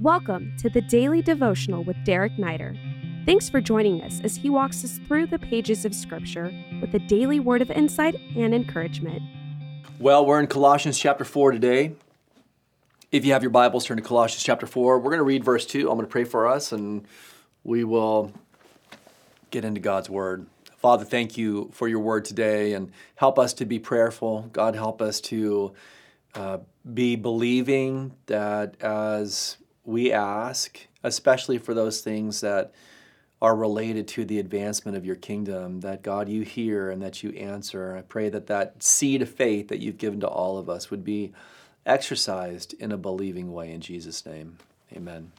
Welcome to the Daily Devotional with Derek Neider. Thanks for joining us as he walks us through the pages of Scripture with a daily word of insight and encouragement. Well, we're in Colossians chapter 4 today. If you have your Bibles, turn to Colossians chapter 4. We're going to read verse 2. I'm going to pray for us and we will get into God's word. Father, thank you for your word today and help us to be prayerful. God, help us to uh, be believing that as we ask, especially for those things that are related to the advancement of your kingdom, that God, you hear and that you answer. I pray that that seed of faith that you've given to all of us would be exercised in a believing way in Jesus' name. Amen.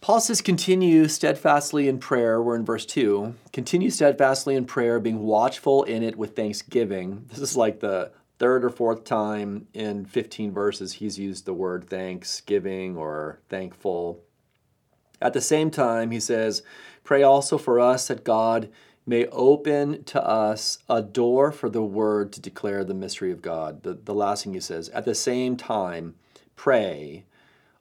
Paul says, continue steadfastly in prayer. We're in verse 2. Continue steadfastly in prayer, being watchful in it with thanksgiving. This is like the third or fourth time in 15 verses he's used the word thanksgiving or thankful. At the same time, he says, Pray also for us that God may open to us a door for the word to declare the mystery of God. The, the last thing he says, At the same time, pray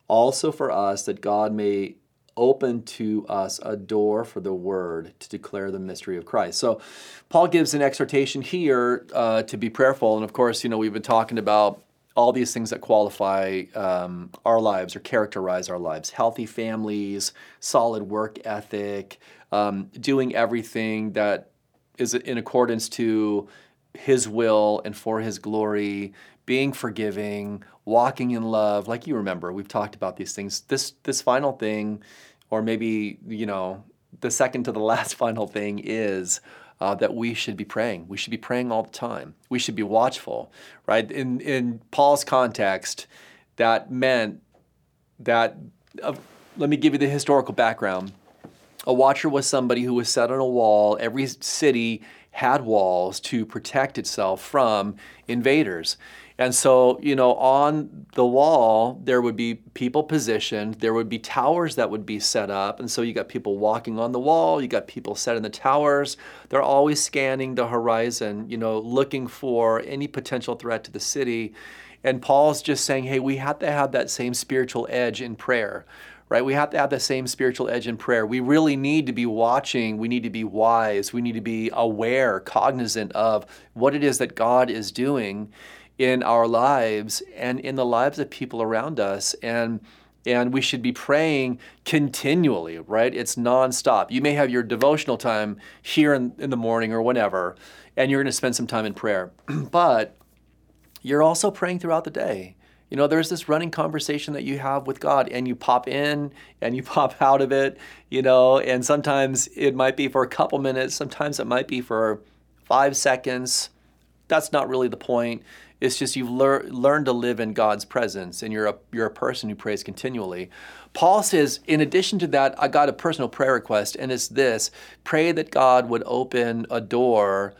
also for us that God may open to us a door for the word to declare the mystery of Christ. So, Paul gives an exhortation here uh, to be prayerful. And of course, you know, we've been talking about all these things that qualify um, our lives or characterize our lives healthy families, solid work ethic, um, doing everything that is in accordance to his will and for his glory, being forgiving, walking in love. Like you remember, we've talked about these things. This this final thing or maybe, you know, the second to the last final thing is uh, that we should be praying. We should be praying all the time. We should be watchful, right? In, in Paul's context, that meant that, uh, let me give you the historical background. A watcher was somebody who was set on a wall. Every city had walls to protect itself from invaders. And so, you know, on the wall, there would be people positioned, there would be towers that would be set up. And so you got people walking on the wall, you got people set in the towers. They're always scanning the horizon, you know, looking for any potential threat to the city. And Paul's just saying, hey, we have to have that same spiritual edge in prayer right? We have to have the same spiritual edge in prayer. We really need to be watching. We need to be wise. We need to be aware, cognizant of what it is that God is doing in our lives and in the lives of people around us. And and we should be praying continually, right? It's nonstop. You may have your devotional time here in, in the morning or whenever, and you're going to spend some time in prayer. but you're also praying throughout the day. You know, there's this running conversation that you have with God, and you pop in and you pop out of it, you know, and sometimes it might be for a couple minutes, sometimes it might be for five seconds. That's not really the point. It's just you've lear- learned to live in God's presence and you're a, you're a person who prays continually. Paul says, in addition to that, I got a personal prayer request, and it's this pray that God would open a door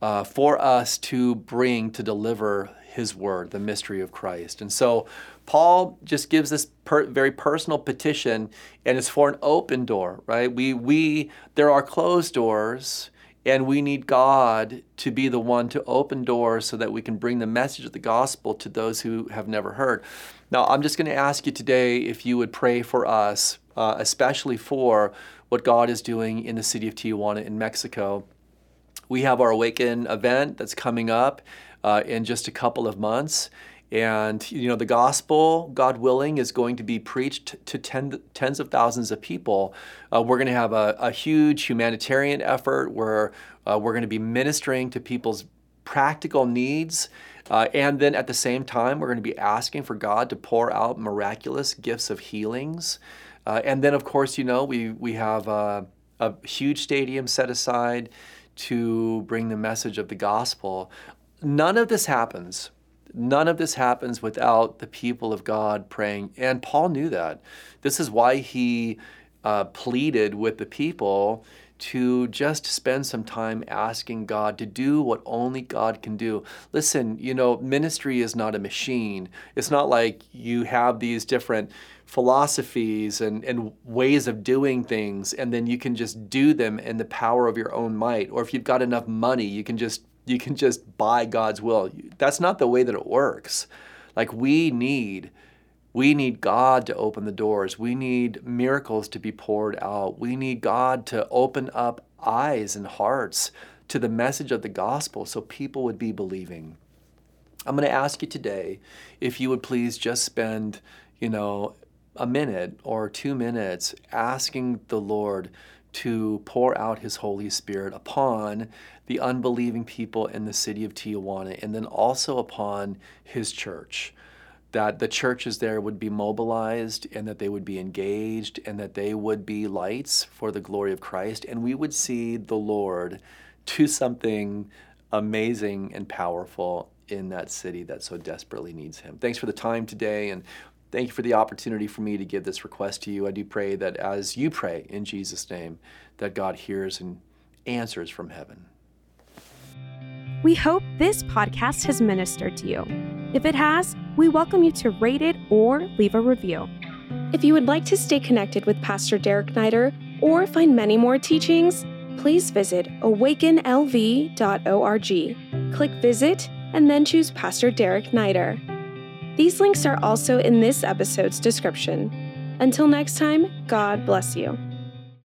uh, for us to bring, to deliver his word, the mystery of Christ. And so Paul just gives this per, very personal petition, and it's for an open door, right? We, we, there are closed doors and we need God to be the one to open doors so that we can bring the message of the gospel to those who have never heard. Now, I'm just going to ask you today if you would pray for us, uh, especially for what God is doing in the city of Tijuana in Mexico. We have our Awaken event that's coming up uh, in just a couple of months. And you know the gospel, God willing, is going to be preached to ten, tens of thousands of people. Uh, we're going to have a, a, huge humanitarian effort where uh, we're going to be ministering to people's practical needs. Uh, and then at the same time, we're going to be asking for God to pour out miraculous gifts of healings. Uh, and then, of course, you know, we, we have a, a huge stadium set aside to bring the message of the gospel. None of this happens None of this happens without the people of God praying. And Paul knew that. This is why he uh, pleaded with the people to just spend some time asking God to do what only God can do. Listen, you know, ministry is not a machine. It's not like you have these different philosophies and, and ways of doing things, and then you can just do them in the power of your own might. Or if you've got enough money, you can just you can just buy God's will. That's not the way that it works. Like we need We need God to open the doors. We need miracles to be poured out. We need God to open up eyes and hearts to the message of the gospel so people would be believing. I'm going to ask you today if you would please just spend, you know, a minute or two minutes asking the Lord to pour out his Holy Spirit upon the unbelieving people in the city of Tijuana and then also upon his church that the churches there would be mobilized and that they would be engaged and that they would be lights for the glory of Christ. And we would see the Lord do something amazing and powerful in that city that so desperately needs Him. Thanks for the time today and thank you for the opportunity for me to give this request to you. I do pray that as you pray in Jesus' name, that God hears and answers from heaven. We hope this podcast has ministered to you. If it has, we welcome you to rate it or leave a review. If you would like to stay connected with Pastor Derek Neider or find many more teachings, please visit awakenlv.org. Click Visit and then choose Pastor Derek Neider. These links are also in this episode's description. Until next time, God bless you.